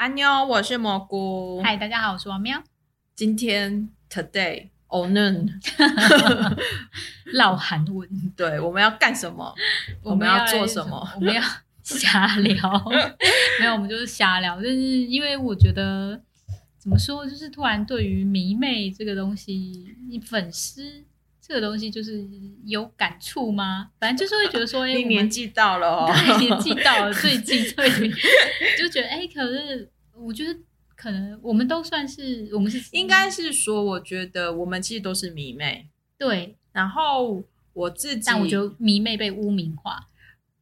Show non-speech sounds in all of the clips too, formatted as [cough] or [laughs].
安妞，我是蘑菇。嗨，大家好，我是王喵。今天 today o n [laughs] 老韩文，对，我们要干什么？我们要做什么？我们要瞎聊。[laughs] 没有，我们就是瞎聊。就是因为我觉得，怎么说，就是突然对于迷妹这个东西，你粉丝。这个东西就是有感触吗？反正就是会觉得说，哎，[laughs] 年纪到了哦，年纪到了，[laughs] 最近最近就觉得，哎，可是我觉得可能我们都算是，我们是应该是说，我觉得我们其实都是迷妹，对。然后我自己，但我觉得迷妹被污名化，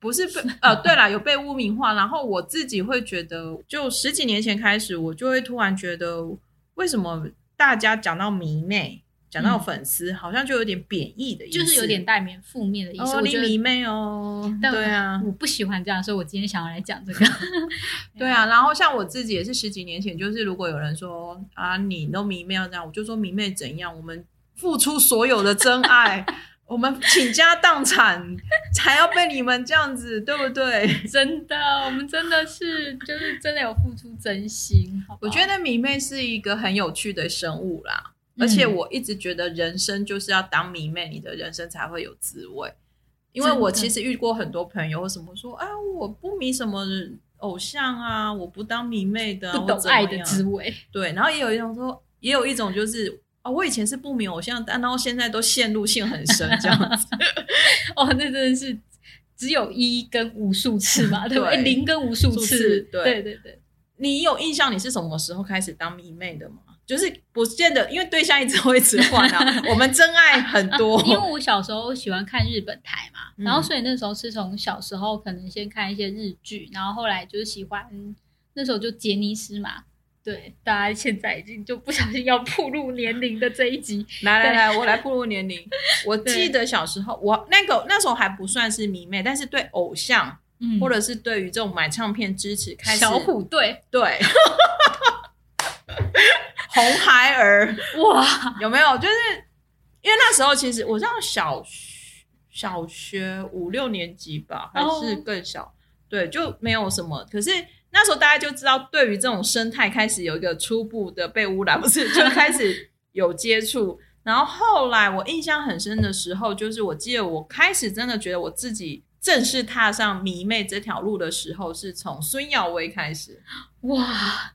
不是被呃，[laughs] 对了，有被污名化。然后我自己会觉得，就十几年前开始，我就会突然觉得，为什么大家讲到迷妹？讲到粉丝，好像就有点贬义的意思，就是有点带面负面的意思。我迷妹哦，[laughs] 对啊，我不喜欢这样，所以我今天想要来讲这个。[laughs] 对啊，然后像我自己也是十几年前，就是如果有人说啊，你都迷妹要这样，我就说迷妹怎样？我们付出所有的真爱，我们倾家荡产，才要被你们这样子，对不对？[laughs] 真的，我们真的是就是真的有付出真心。我觉得迷妹是一个很有趣的生物啦。而且我一直觉得人生就是要当迷妹，你的人生才会有滋味。因为我其实遇过很多朋友，什么说啊，我不迷什么偶像啊，我不当迷妹的，不懂爱的滋味。对，然后也有一种说，也有一种就是啊，我以前是不迷偶像，但然后现在都陷入性很深这样子。[laughs] 哦，那真的是只有一跟无数次嘛，[laughs] 对不对？零跟无数次，对对对。你有印象你是什么时候开始当迷妹的吗？就是不见得，因为对象一直会一直换啊。[laughs] 我们真爱很多，因为我小时候喜欢看日本台嘛，然后所以那时候是从小时候可能先看一些日剧，然后后来就是喜欢那时候就杰尼斯嘛。对，大家现在已经就不小心要步入年龄的这一集，来来来，我来步入年龄。我记得小时候，我那个那时候还不算是迷妹，但是对偶像，或者是对于这种买唱片支持，开始小虎队，[laughs] 对。[laughs] 红孩儿哇，有没有？就是因为那时候其实我上小小学五六年级吧，还是更小，对，就没有什么。可是那时候大家就知道，对于这种生态开始有一个初步的被污染，[laughs] 不是就开始有接触。然后后来我印象很深的时候，就是我记得我开始真的觉得我自己正式踏上迷妹这条路的时候，是从孙耀威开始，哇。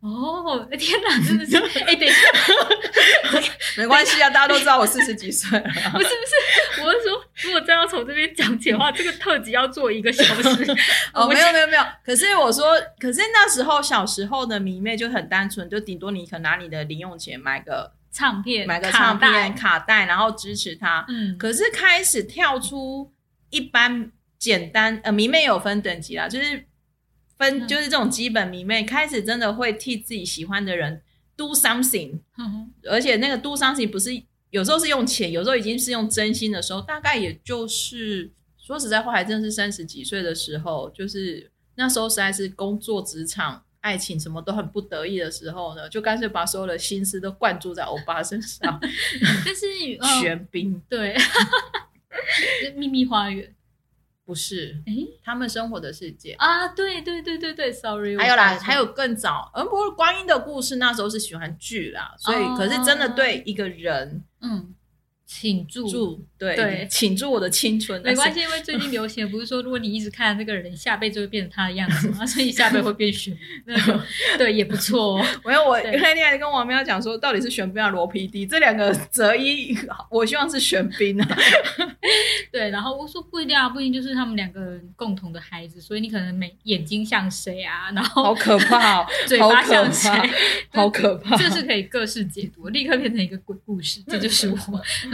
哦，天哪，真的是哎，等一下，[laughs] 没关系啊，大家都知道我四十几岁了。不是不是，我是说，如果真要从这边讲起的话，这个特辑要做一个小时。[laughs] 哦，没有没有没有，可是我说，可是那时候小时候的迷妹就很单纯，就顶多你可拿你的零用钱买个唱片，买个唱片卡带，然后支持他。嗯，可是开始跳出一般简单，呃，迷妹有分等级啦，就是。分就是这种基本迷妹开始真的会替自己喜欢的人 do something，而且那个 do something 不是有时候是用钱，有时候已经是用真心的时候，大概也就是说实在话，还真是三十几岁的时候，就是那时候实在是工作、职场、爱情什么都很不得意的时候呢，就干脆把所有的心思都灌注在欧巴身上。[laughs] 但是玄彬对 [laughs] [laughs] 秘密花园。不是，哎，他们生活的世界啊，对对对对对，sorry，还有啦，还有更早，嗯，不过观音的故事那时候是喜欢剧啦，所以可是真的对一个人，嗯。请住，对对，请住我的青春。没关系，因为最近流行不是说，如果你一直看这个人，下辈子会变成他的样子吗？[laughs] 所以下辈会变玄，那 [laughs] 个对也不错。我有我那天还跟王喵讲说，到底是玄彬还是罗 PD？这两个择一，我希望是玄彬啊。[laughs] 对，然后我说不一定啊，不一定就是他们两个人共同的孩子，所以你可能每眼睛像谁啊？然后好可怕，嘴巴像谁？好可怕，这是可以各式解读，立刻变成一个鬼故事。这就是我。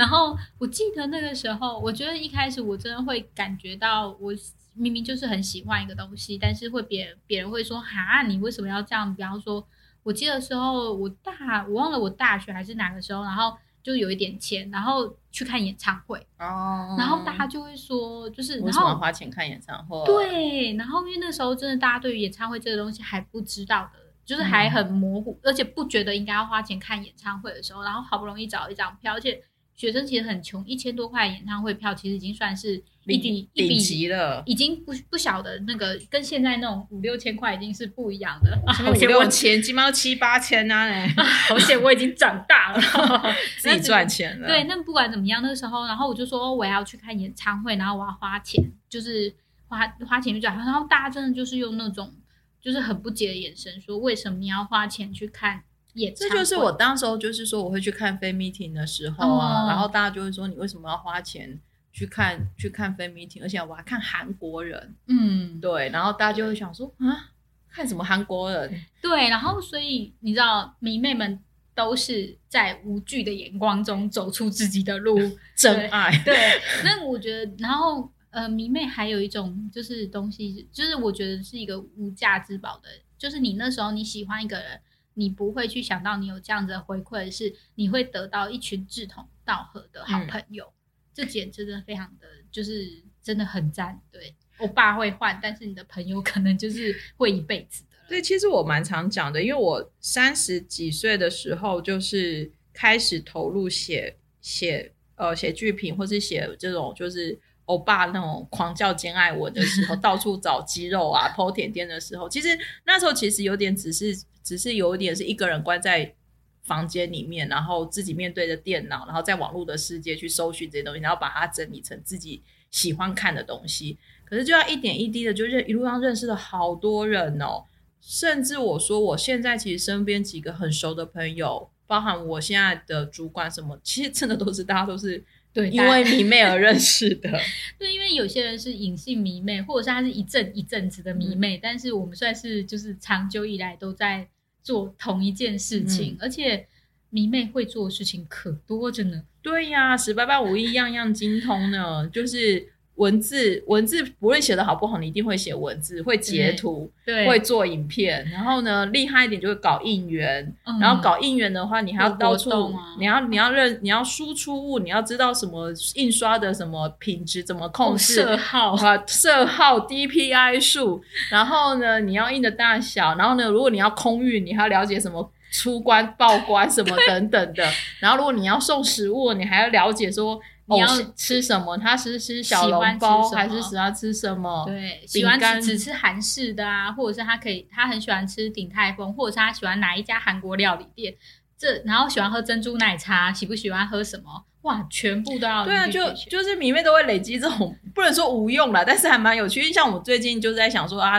然后我记得那个时候，我觉得一开始我真的会感觉到，我明明就是很喜欢一个东西，但是会别人别人会说，哈，你为什么要这样？比方说，我记得时候我大，我忘了我大学还是哪个时候，然后就有一点钱，然后去看演唱会哦，然后大家就会说，就是为什么花钱看演唱会？对，然后因为那时候真的大家对于演唱会这个东西还不知道的，就是还很模糊，而且不觉得应该要花钱看演唱会的时候，然后好不容易找一张票，而且。学生其实很穷，一千多块演唱会票其实已经算是一笔一笔级了，已经不不晓得那个跟现在那种五六千块已经是不一样的。[laughs] 五六千，起码七八千啊！哎，[laughs] 好险，我已经长大了，[laughs] 自己赚钱了。对，那不管怎么样，那时候，然后我就说我要去看演唱会，然后我要花钱，就是花花钱去赚。然后大家真的就是用那种就是很不解的眼神说：“为什么你要花钱去看演唱会？”这就是我当时候就是说我会去看飞 meeting 的时候啊，然后大家就会说：“你为什么要花钱？”去看去看非 meeting，而且我还看韩国人，嗯，对，然后大家就会想说啊，看什么韩国人？对，然后所以你知道迷妹们都是在无惧的眼光中走出自己的路，[laughs] 真爱。对，那我觉得，然后呃，迷妹还有一种就是东西，就是我觉得是一个无价之宝的，就是你那时候你喜欢一个人，你不会去想到你有这样子的回馈，是你会得到一群志同道合的好朋友。这点真的非常的就是真的很赞，对我爸会换，但是你的朋友可能就是会一辈子的。对，其实我蛮常讲的，因为我三十几岁的时候就是开始投入写写呃写剧评，或是写这种就是欧巴那种狂叫兼爱我的时候，[laughs] 到处找肌肉啊剖甜点的时候，其实那时候其实有点只是只是有点是一个人关在。房间里面，然后自己面对着电脑，然后在网络的世界去搜寻这些东西，然后把它整理成自己喜欢看的东西。可是就要一点一滴的，就认一路上认识了好多人哦。甚至我说，我现在其实身边几个很熟的朋友，包含我现在的主管什么，其实真的都是大家都是对因为迷妹而认识的。[laughs] 对，因为有些人是隐性迷妹，或者是他是一阵一阵子的迷妹，但是我们算是就是长久以来都在。做同一件事情，而且迷妹会做的事情可多着呢。对呀，十八般武艺样样精通呢。就是文字，文字不论写的好不好，你一定会写文字，会截图，对，会做影片。然后呢，厉害一点就会搞应援。然后搞应援的话，你还要到处，你要你要认，你要输出物，你要知道什么印刷的什么品质怎么控制，色号啊，色号 DPI 数。然后呢，你要印的大小。然后呢，如果你要空运，你还要了解什么出关报关什么等等的。然后如果你要送食物，你还要了解说。你要吃什么？他是吃小笼包还是喜欢吃什么？对，喜欢吃只吃韩式的啊，或者是他可以，他很喜欢吃鼎泰丰，或者是他喜欢哪一家韩国料理店？这然后喜欢喝珍珠奶茶，喜不喜欢喝什么？哇，全部都要对啊，就就是里面都会累积这种，不能说无用了，但是还蛮有趣。像我最近就在想说啊，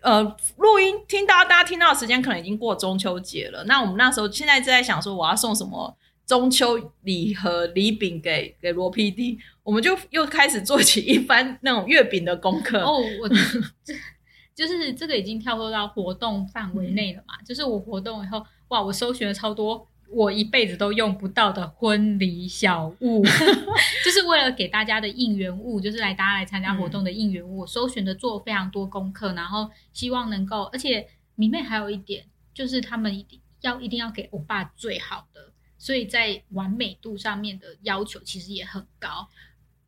呃，录音听到大家听到的时间可能已经过中秋节了，那我们那时候现在就在想说我要送什么。中秋礼盒礼饼给给罗 PD，我们就又开始做起一番那种月饼的功课。哦，我这 [laughs] 就是这个已经跳脱到活动范围内了嘛？就是我活动以后，哇，我搜寻了超多我一辈子都用不到的婚礼小物，[laughs] 就是为了给大家的应援物，就是来大家来参加活动的应援物，我搜寻的做非常多功课，然后希望能够，而且迷妹还有一点就是他们一定要一定要给欧巴最好的。所以在完美度上面的要求其实也很高，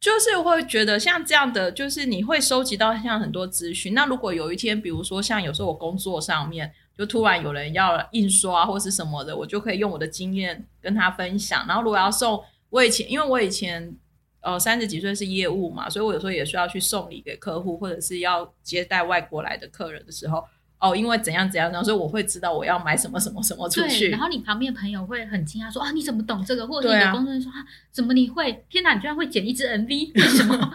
就是会觉得像这样的，就是你会收集到像很多资讯。那如果有一天，比如说像有时候我工作上面，就突然有人要印刷或是什么的，我就可以用我的经验跟他分享。然后如果要送，我以前因为我以前呃三十几岁是业务嘛，所以我有时候也需要去送礼给客户，或者是要接待外国来的客人的时候。哦，因为怎样怎样，然后所以我会知道我要买什么什么什么出去。然后你旁边朋友会很惊讶说：“啊，你怎么懂这个？”或者你的工作人员说：“啊，怎么你会？天哪，你居然会剪一支 MV？为什么？” [laughs]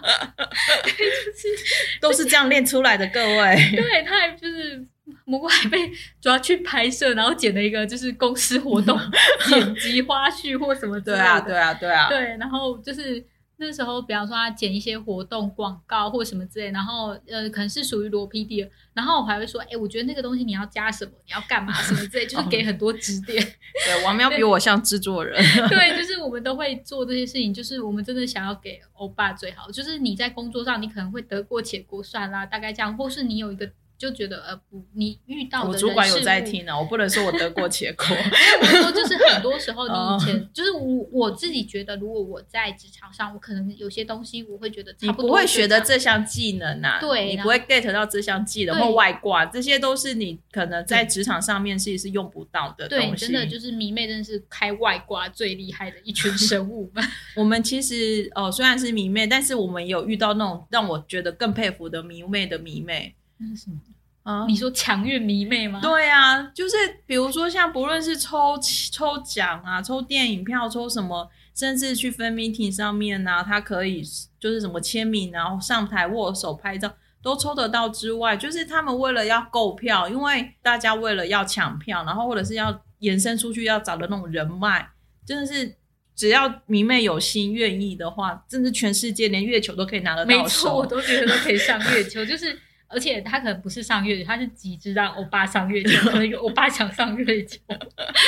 就是都是这样练出来的，各位。[laughs] 对，他还就是蘑菇还被抓去拍摄，然后剪了一个就是公司活动 [laughs] 剪辑花絮或什么对啊，对啊，对啊。对，然后就是。那时候，比方说他剪一些活动广告或什么之类，然后呃，可能是属于罗 PD 的，然后我还会说，哎，我觉得那个东西你要加什么，你要干嘛什么之类，就是 [laughs] 给很多指点。对，王喵比我像制作人。[laughs] 对，就是我们都会做这些事情，就是我们真的想要给欧巴最好。就是你在工作上，你可能会得过且过算啦，大概这样，或是你有一个就觉得呃不，你遇到我主管有在听呢，我不能说我得过且过。[laughs] 我说就是很多时候你以前 [laughs] 就是我我自己觉得，如果我在职场上，我可能有些东西我会觉得你不会学的这项技能呐，对，你不会 get 到这项技能或外挂，这些都是你可能在职场上面其实是用不到的东西。真的就是迷妹，真的是开外挂最厉害的一群生物。[laughs] 我们其实哦，虽然是迷妹，但是我们有遇到那种让我觉得更佩服的迷妹的迷妹。那是什么啊？你说强运迷妹吗？对啊，就是比如说像不论是抽抽奖啊、抽电影票、抽什么，甚至去分 meeting 上面呢，他可以就是什么签名，然后上台握手拍照都抽得到之外，就是他们为了要购票，因为大家为了要抢票，然后或者是要延伸出去要找的那种人脉，真的是只要迷妹有心愿意的话，甚至全世界连月球都可以拿得到没错，[laughs] 我都觉得都可以上月球，就是。而且他可能不是上月球，他是急着让欧巴上月球，[laughs] 可能有欧巴想上月球。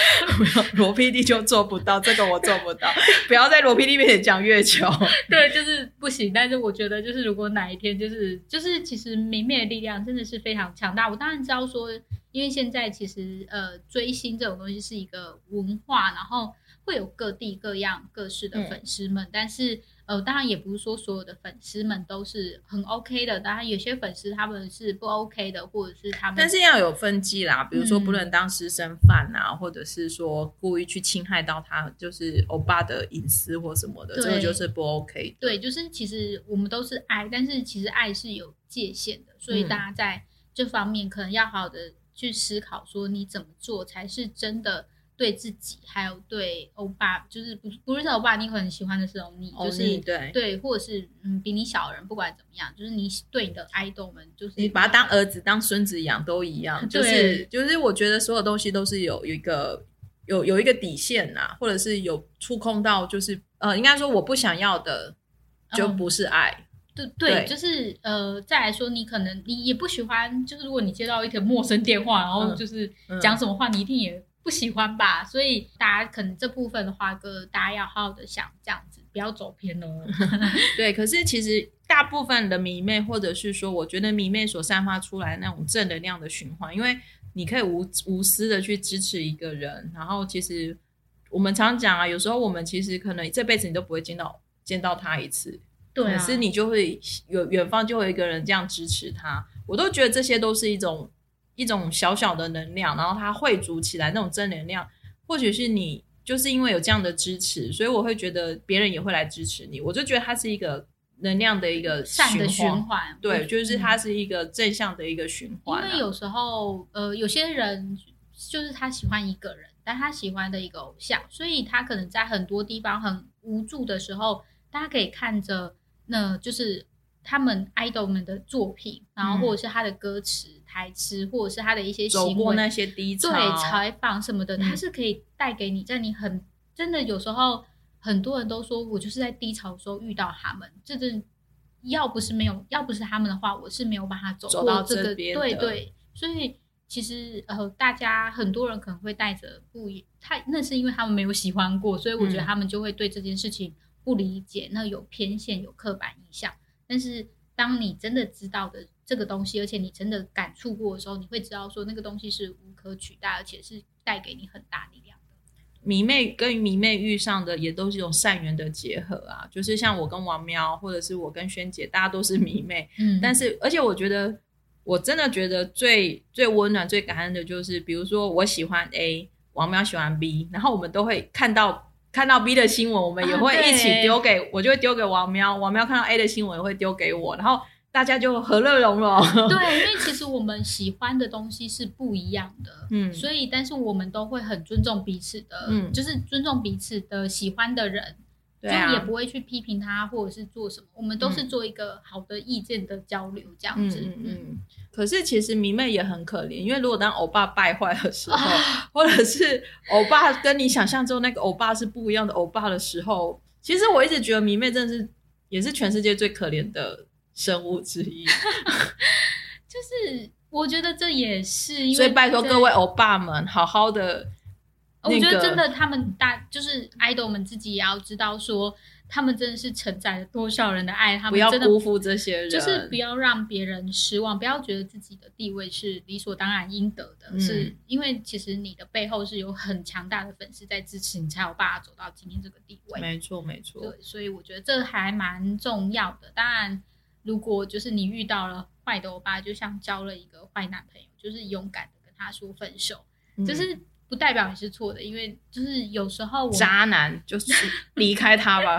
[laughs] 罗 PD 就做不到，这个我做不到。[laughs] 不要在罗 PD 面前讲月球。对，就是不行。但是我觉得，就是如果哪一天，就是就是，其实明媚的力量真的是非常强大。我当然知道说，因为现在其实呃，追星这种东西是一个文化，然后会有各地各样各式的粉丝们，但是。呃，当然也不是说所有的粉丝们都是很 OK 的，当然有些粉丝他们是不 OK 的，或者是他们，但是要有分际啦，比如说不能当私生饭啊，或者是说故意去侵害到他就是欧巴的隐私或什么的，这个就是不 OK。对，就是其实我们都是爱，但是其实爱是有界限的，所以大家在这方面可能要好好的去思考，说你怎么做才是真的。对自己，还有对欧巴，就是不不是欧巴，你很喜欢的是欧尼，就是对对，或者是嗯比你小的人，不管怎么样，就是你对你的爱豆们，就是你把他当儿子、当孙子养都一样，[laughs] 就是就是我觉得所有东西都是有有一个有有一个底线呐，或者是有触碰到，就是呃，应该说我不想要的就不是爱，对对，就是呃，再来说你可能你也不喜欢，就是如果你接到一个陌生电话，然后就是讲什么话，你一定也。不喜欢吧，所以大家可能这部分的话，哥大家要好好的想，这样子不要走偏哦。[laughs] 对，可是其实大部分的迷妹，或者是说，我觉得迷妹所散发出来那种正能量的循环，因为你可以无无私的去支持一个人，然后其实我们常讲啊，有时候我们其实可能这辈子你都不会见到见到他一次，对，可是你就会有远方就会有一个人这样支持他，我都觉得这些都是一种。一种小小的能量，然后它汇组起来那种正能量，或许是你就是因为有这样的支持，所以我会觉得别人也会来支持你。我就觉得它是一个能量的一个善的循环，对，就是它是一个正向的一个循环。因为有时候，呃，有些人就是他喜欢一个人，但他喜欢的一个偶像，所以他可能在很多地方很无助的时候，大家可以看着，那就是他们 idol 们的作品，然后或者是他的歌词。台词或者是他的一些行为，那些低潮，对采访什么的，他是可以带给你，在你很真的有时候，很多人都说我就是在低潮的时候遇到他们，这真要不是没有，要不是他们的话，我是没有办法走到这个。对对，所以其实呃，大家很多人可能会带着不，他那是因为他们没有喜欢过，所以我觉得他们就会对这件事情不理解，那有偏见，有刻板印象。但是当你真的知道的。这个东西，而且你真的感触过的时候，你会知道说那个东西是无可取代，而且是带给你很大力量的。迷妹跟迷妹遇上的也都是一种善缘的结合啊，就是像我跟王喵，或者是我跟萱姐，大家都是迷妹。嗯，但是而且我觉得，我真的觉得最最温暖、最感恩的就是，比如说我喜欢 A，王喵喜欢 B，然后我们都会看到看到 B 的新闻，我们也会一起丢给我，就会丢给王喵，王喵看到 A 的新闻也会丢给我，然后。大家就和乐融融。对，因为 [laughs] 其实我们喜欢的东西是不一样的，嗯，所以但是我们都会很尊重彼此的，嗯，就是尊重彼此的喜欢的人，对啊，也不会去批评他或者是做什么，我们都是做一个好的意见的交流这样子。嗯嗯。可是其实迷妹也很可怜，因为如果当欧巴败坏的时候，或者是欧巴跟你想象中那个欧巴是不一样的欧巴的时候，其实我一直觉得迷妹真的是也是全世界最可怜的。生物之一，[laughs] 就是我觉得这也是因为，所以拜托各位欧巴们，好好的。我觉得真的，他们大就是 idol 们自己也要知道说。他们真的是承载了多少人的爱，他们不要真的辜负这些人，就是不要让别人失望，不要觉得自己的地位是理所当然应得的，是因为其实你的背后是有很强大的粉丝在支持你，才有办法走到今天这个地位。没错，没错。对，所以我觉得这还蛮重要的。当然，如果就是你遇到了坏的欧巴，就像交了一个坏男朋友，就是勇敢的跟他说分手，就是不代表你是错的，因为就是有时候渣男就是 [laughs] 离开他吧。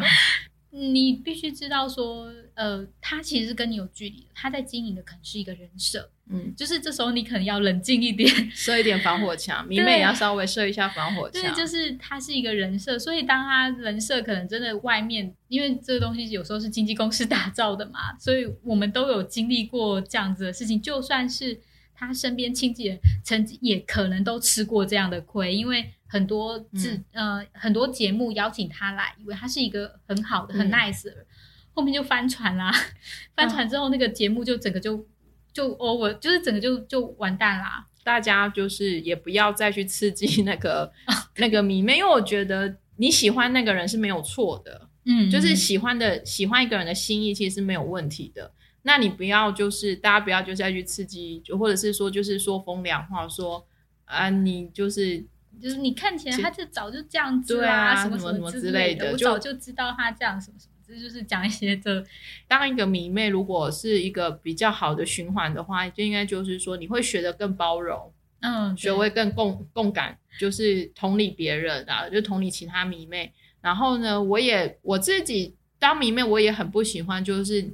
你必须知道说，呃，他其实是跟你有距离的，他在经营的可能是一个人设，嗯，就是这时候你可能要冷静一点，设一点防火墙，迷妹也要稍微设一下防火墙。对，就是他是一个人设，所以当他人设可能真的外面，因为这个东西有时候是经纪公司打造的嘛，所以我们都有经历过这样子的事情，就算是。他身边亲戚人曾经也可能都吃过这样的亏，因为很多自呃很多节目邀请他来，以为他是一个很好的很 nice 的人，后面就翻船啦。[laughs] 翻船之后，那个节目就整个就就 over，就是整个就就完蛋啦。大家就是也不要再去刺激那个 [laughs] 那个迷妹，因为我觉得你喜欢那个人是没有错的，嗯，就是喜欢的喜欢一个人的心意其实是没有问题的。那你不要就是大家不要就是要去刺激，就或者是说就是说风凉话，说啊你就是就是你看起来他就早就这样子啊什么什么之类的，我早就知道他这样什么什么，这就是讲一些的。当一个迷妹如果是一个比较好的循环的话，就应该就是说你会学得更包容，嗯，学会更共共感，就是同理别人啊，就同理其他迷妹。然后呢，我也我自己当迷妹，我也很不喜欢就是。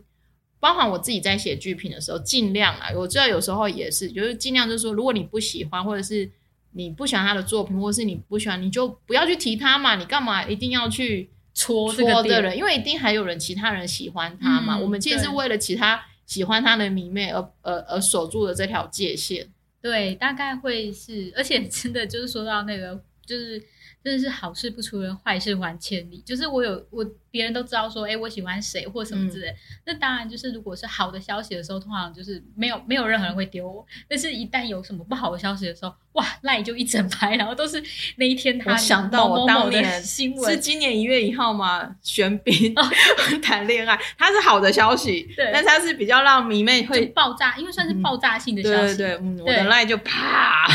包含我自己在写剧评的时候，尽量啊，我知道有时候也是，就是尽量就是说，如果你不喜欢，或者是你不喜欢他的作品，或者是你不喜欢，你就不要去提他嘛。你干嘛一定要去戳戳的人？因为一定还有人，其他人喜欢他嘛。我们其实是为了其他喜欢他的迷妹而而而守住了这条界限。对，大概会是，而且真的就是说到那个，就是真的是好事不出人，坏事还千里。就是我有我。别人都知道说，哎，我喜欢谁或什么之类。那当然就是，如果是好的消息的时候，通常就是没有没有任何人会丢我。但是，一旦有什么不好的消息的时候，哇，赖就一整排，然后都是那一天他想到我当年 [laughs] 新闻是今年一月一号吗？玄彬 [laughs] 谈恋爱，[laughs] 他是好的消息，对，但他是比较让迷妹会爆炸，因为算是爆炸性的消息。对对对，嗯，我的赖就啪，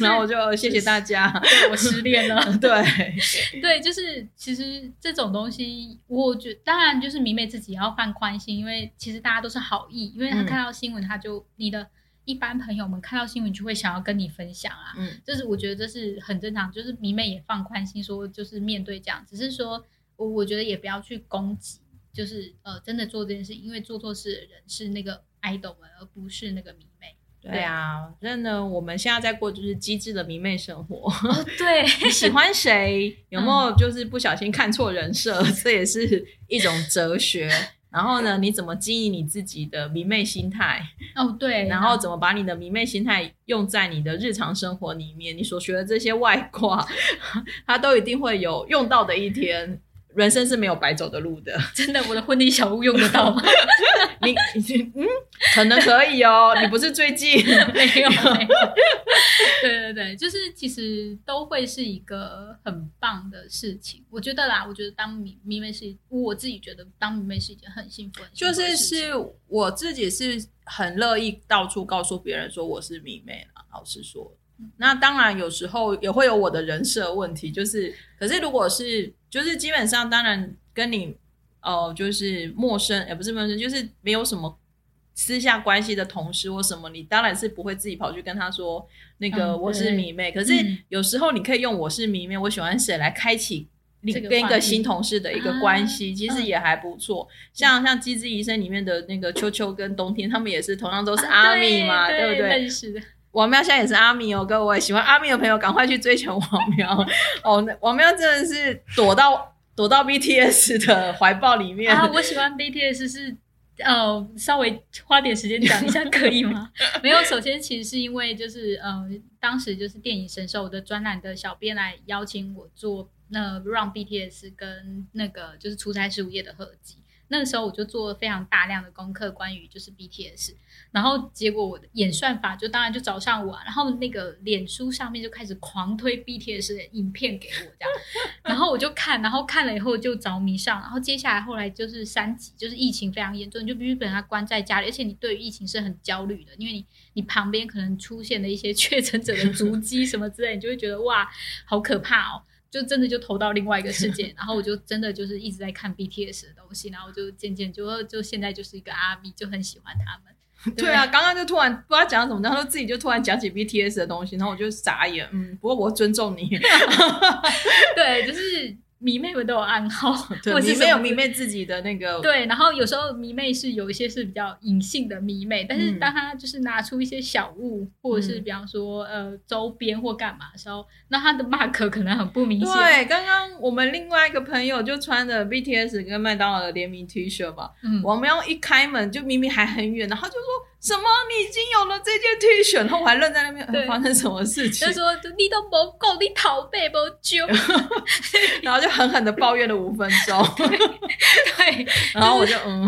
然后我就谢谢大家，我失恋了。对对，就是。其实这种东西，我觉当然就是迷妹自己要放宽心，因为其实大家都是好意，因为他看到新闻，他就你的一般朋友们看到新闻就会想要跟你分享啊，嗯，就是我觉得这是很正常，就是迷妹也放宽心，说就是面对这样，只是说我我觉得也不要去攻击，就是呃真的做这件事，因为做错事的人是那个 idol 们，而不是那个迷妹。对啊，反正呢，我们现在在过就是机智的迷妹生活。对，[laughs] 你喜欢谁？有没有就是不小心看错人设？[laughs] 这也是一种哲学。然后呢，你怎么经营你自己的迷妹心态？哦，对。然后怎么把你的迷妹心态用在你的日常生活里面？你所学的这些外挂，[laughs] 它都一定会有用到的一天。人生是没有白走的路的，[laughs] 真的，我的婚礼小屋用得到吗？[laughs] 你嗯，可能可以哦。[laughs] 你不是最近没有？对对对，就是其实都会是一个很棒的事情。我觉得啦，我觉得当迷迷妹是，我自己觉得当迷妹是一件很幸福的事就是是我自己是很乐意到处告诉别人说我是迷妹了。老实说。那当然，有时候也会有我的人设问题，就是，可是如果是，就是基本上，当然跟你，哦，就是陌生，也不是陌生，就是没有什么私下关系的同事或什么，你当然是不会自己跑去跟他说，那个我是迷妹。可是有时候你可以用我是迷妹，我喜欢谁来开启你跟一个新同事的一个关系，其实也还不错。像像《机智医生》里面的那个秋秋跟冬天，他们也是同样都是阿米嘛，对不对？王喵现在也是阿米哦，各位喜欢阿米的朋友，赶快去追求王喵 [laughs] 哦！王喵真的是躲到躲到 BTS 的怀抱里面啊！我喜欢 BTS 是呃，稍微花点时间讲一下可以吗？[laughs] 没有，首先其实是因为就是呃，当时就是电影神兽的专栏的小编来邀请我做那让 BTS 跟那个就是出差十五夜的合集。那个时候我就做了非常大量的功课，关于就是 BTS，然后结果我的演算法就当然就找上我，然后那个脸书上面就开始狂推 BTS 的影片给我这样，[laughs] 然后我就看，然后看了以后就着迷上，然后接下来后来就是三级，就是疫情非常严重，就必须把它关在家里，而且你对于疫情是很焦虑的，因为你你旁边可能出现了一些确诊者的足迹什么之类，你就会觉得哇，好可怕哦。就真的就投到另外一个世界，[laughs] 然后我就真的就是一直在看 BTS 的东西，然后就渐渐就就现在就是一个阿 B，就很喜欢他们。[laughs] 对啊，刚刚就突然不知道讲什么，然后自己就突然讲起 BTS 的东西，然后我就傻眼。嗯，不过我尊重你。[laughs] 对，就是。迷妹们都有暗号，[laughs] 或迷妹有迷妹自己的那个对，然后有时候迷妹是有一些是比较隐性的迷妹，但是当他就是拿出一些小物，或者是比方说呃周边或干嘛的时候，那他的 mark 可能很不明显。对，刚刚我们另外一个朋友就穿着 BTS 跟麦当劳的联名 T 恤嘛，嗯，我们要一开门就明明还很远，然后就说。什么？你已经有了这件 T 恤，然后我还愣在那边，发生什么事情？他说：“你都不够，你逃避不救。[laughs] 然后就狠狠的抱怨了五分钟。[laughs] 对，[laughs] 然后我就嗯，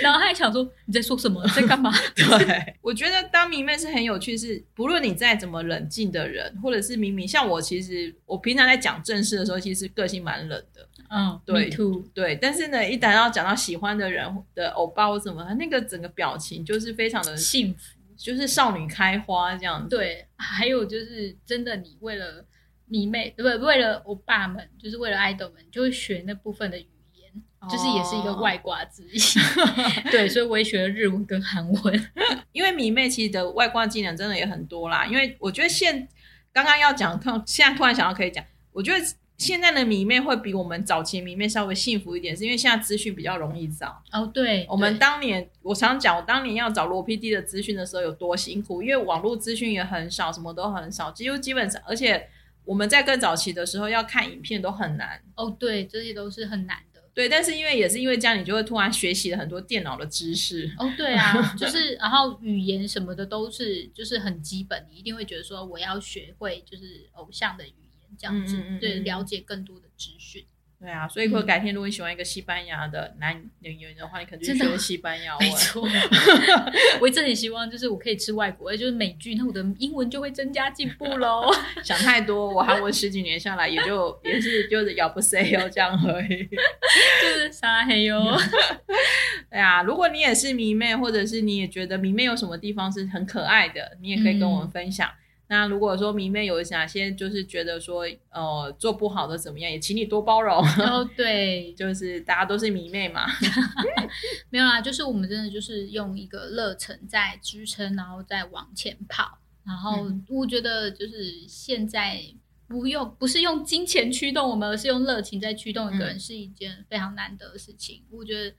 然后他还想说你在说什么，在干嘛？对，我觉得当迷妹是很有趣，是不论你再怎么冷静的人，或者是明明像我，其实我平常在讲正事的时候，其实个性蛮冷的。嗯，对，对，但是呢，一旦要讲到喜欢的人的欧巴或什么，那个整个表情就是非常的。幸福就是少女开花这样子。对，还有就是真的，你为了迷妹，不为了欧巴们，就是为了爱豆们，就会学那部分的语言，就是也是一个外挂之一。[laughs] 对，所以我也学了日文跟韩文。因为迷妹其实的外挂技能真的也很多啦。因为我觉得现刚刚要讲，突现在突然想到可以讲，我觉得。现在的迷妹会比我们早期迷妹稍微幸福一点，是因为现在资讯比较容易找。哦，对，我们当年，我常讲，我当年要找罗 PD 的资讯的时候有多辛苦，因为网络资讯也很少，什么都很少，几乎基本上，而且我们在更早期的时候要看影片都很难。哦，对，这些都是很难的。对，但是因为也是因为这样，你就会突然学习了很多电脑的知识。哦，对啊，[laughs] 就是然后语言什么的都是就是很基本，你一定会觉得说我要学会就是偶像的语。这样子，对，了解更多的资讯。对啊，所以果改天如果你喜欢一个西班牙的男演员的话，你可能就学西班牙文。没错，[laughs] 我一直很希望就是我可以吃外国，就是美剧，那我的英文就会增加进步喽。[laughs] 想太多，我韩文十几年下来，也就 [laughs] 也是就是咬不 say 哦这样而已。就是啥黑哟。对啊，如果你也是迷妹，或者是你也觉得迷妹有什么地方是很可爱的，你也可以跟我们分享。那如果说迷妹有哪些就是觉得说呃做不好的怎么样，也请你多包容。哦，[laughs] 对，就是大家都是迷妹嘛。[laughs] [laughs] 没有啦，就是我们真的就是用一个热忱在支撑，然后再往前跑。然后我觉得就是现在不用不是用金钱驱动我们，而是用热情在驱动一个人，是一件非常难得的事情。我觉得。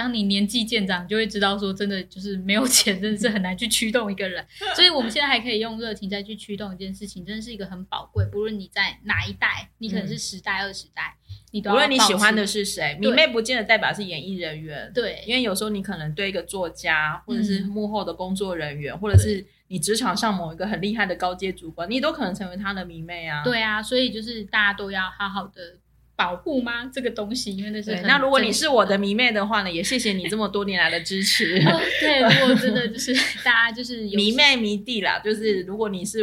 当你年纪渐长，就会知道说，真的就是没有钱，真的是很难去驱动一个人。所以，我们现在还可以用热情再去驱动一件事情，真的是一个很宝贵。不论你在哪一代，你可能是十代、二十代，你都无论你喜欢的是谁，迷妹不见得代表是演艺人员。对，因为有时候你可能对一个作家，或者是幕后的工作人员，或者是你职场上某一个很厉害的高阶主管，你都可能成为他的迷妹啊。对啊，所以就是大家都要好好的。保护吗？这个东西，因为那是那如果你是我的迷妹的话呢，也谢谢你这么多年来的支持。对，如果真的就是大家就是 [laughs] 迷妹迷弟啦，就是如果你是。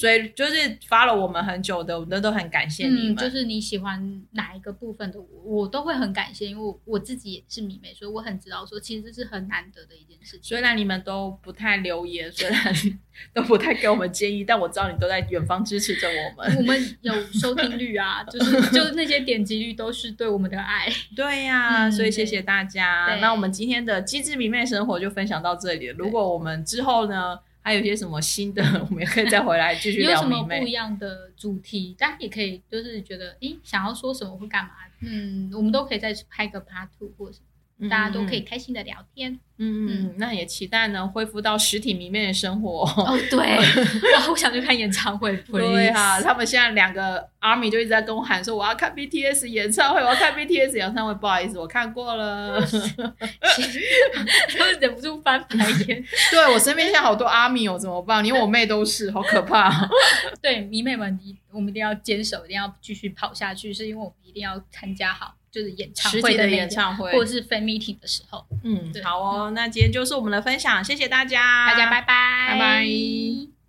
追就是发了我们很久的，我们都很感谢你们。就是你喜欢哪一个部分的，我我都会很感谢，因为我自己也是迷妹，所以我很知道说，其实这是很难得的一件事情。虽然你们都不太留言，虽然 [laughs] 都不太给我们建议，但我知道你都在远方支持着我们。我们有收听率啊，[laughs] 就是就是那些点击率都是对我们的爱。对呀，所以谢谢大家。那我们今天的机智迷妹生活就分享到这里。如果我们之后呢？还有些什么新的，[laughs] 我们也可以再回来继续聊。有什么不一样的主题？大家也可以就是觉得，诶，想要说什么或干嘛？嗯，我们都可以再去拍个 part two 或者什么。大家都可以开心的聊天，嗯嗯，那也期待呢恢复到实体迷妹的生活。哦，对，[laughs] 哇，我想去看演唱会。对啊，他们现在两个 ARMY 就一直在跟我喊说，我要看 BTS 演唱会，我要看 BTS 演唱会。不好意思，我看过了，[laughs] 他们 [laughs] 忍不住翻白眼。对我身边现在好多 ARMY 哦，怎么办？连我妹都是，好可怕。对迷妹们，我们一定要坚守，一定要继续跑下去，是因为我们一定要参加好。就是演唱会的演唱会，或者是 fan meeting 的时候。嗯，好哦，那今天就是我们的分享，谢谢大家，大家拜拜，拜拜。